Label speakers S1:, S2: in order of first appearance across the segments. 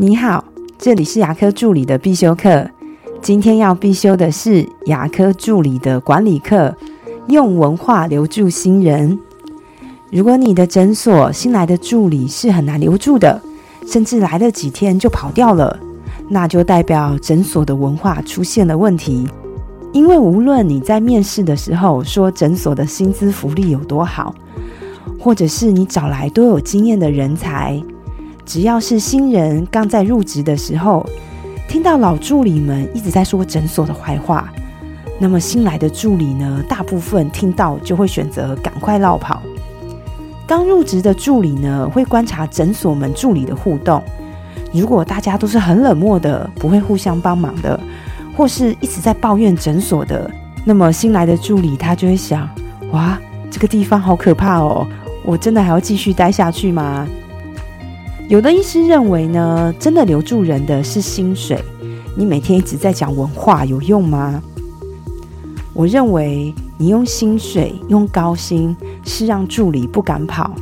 S1: 你好，这里是牙科助理的必修课。今天要必修的是牙科助理的管理课，用文化留住新人。如果你的诊所新来的助理是很难留住的，甚至来了几天就跑掉了，那就代表诊所的文化出现了问题。因为无论你在面试的时候说诊所的薪资福利有多好，或者是你找来多有经验的人才。只要是新人刚在入职的时候，听到老助理们一直在说诊所的坏话，那么新来的助理呢，大部分听到就会选择赶快绕跑。刚入职的助理呢，会观察诊所们助理的互动，如果大家都是很冷漠的，不会互相帮忙的，或是一直在抱怨诊所的，那么新来的助理他就会想：哇，这个地方好可怕哦，我真的还要继续待下去吗？有的医师认为呢，真的留住人的是薪水。你每天一直在讲文化有用吗？我认为你用薪水、用高薪是让助理不敢跑。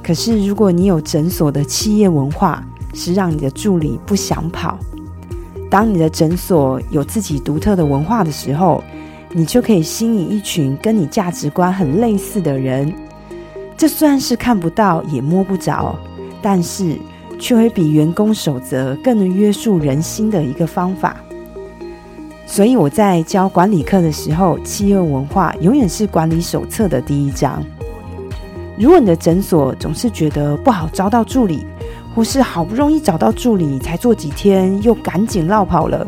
S1: 可是如果你有诊所的企业文化，是让你的助理不想跑。当你的诊所有自己独特的文化的时候，你就可以吸引一群跟你价值观很类似的人。这算是看不到也摸不着。但是，却会比员工守则更能约束人心的一个方法。所以我在教管理课的时候，企业文化永远是管理手册的第一章。如果你的诊所总是觉得不好招到助理，或是好不容易找到助理才做几天又赶紧落跑了，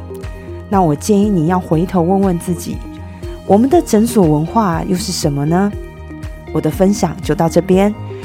S1: 那我建议你要回头问问自己：我们的诊所文化又是什么呢？我的分享就到这边。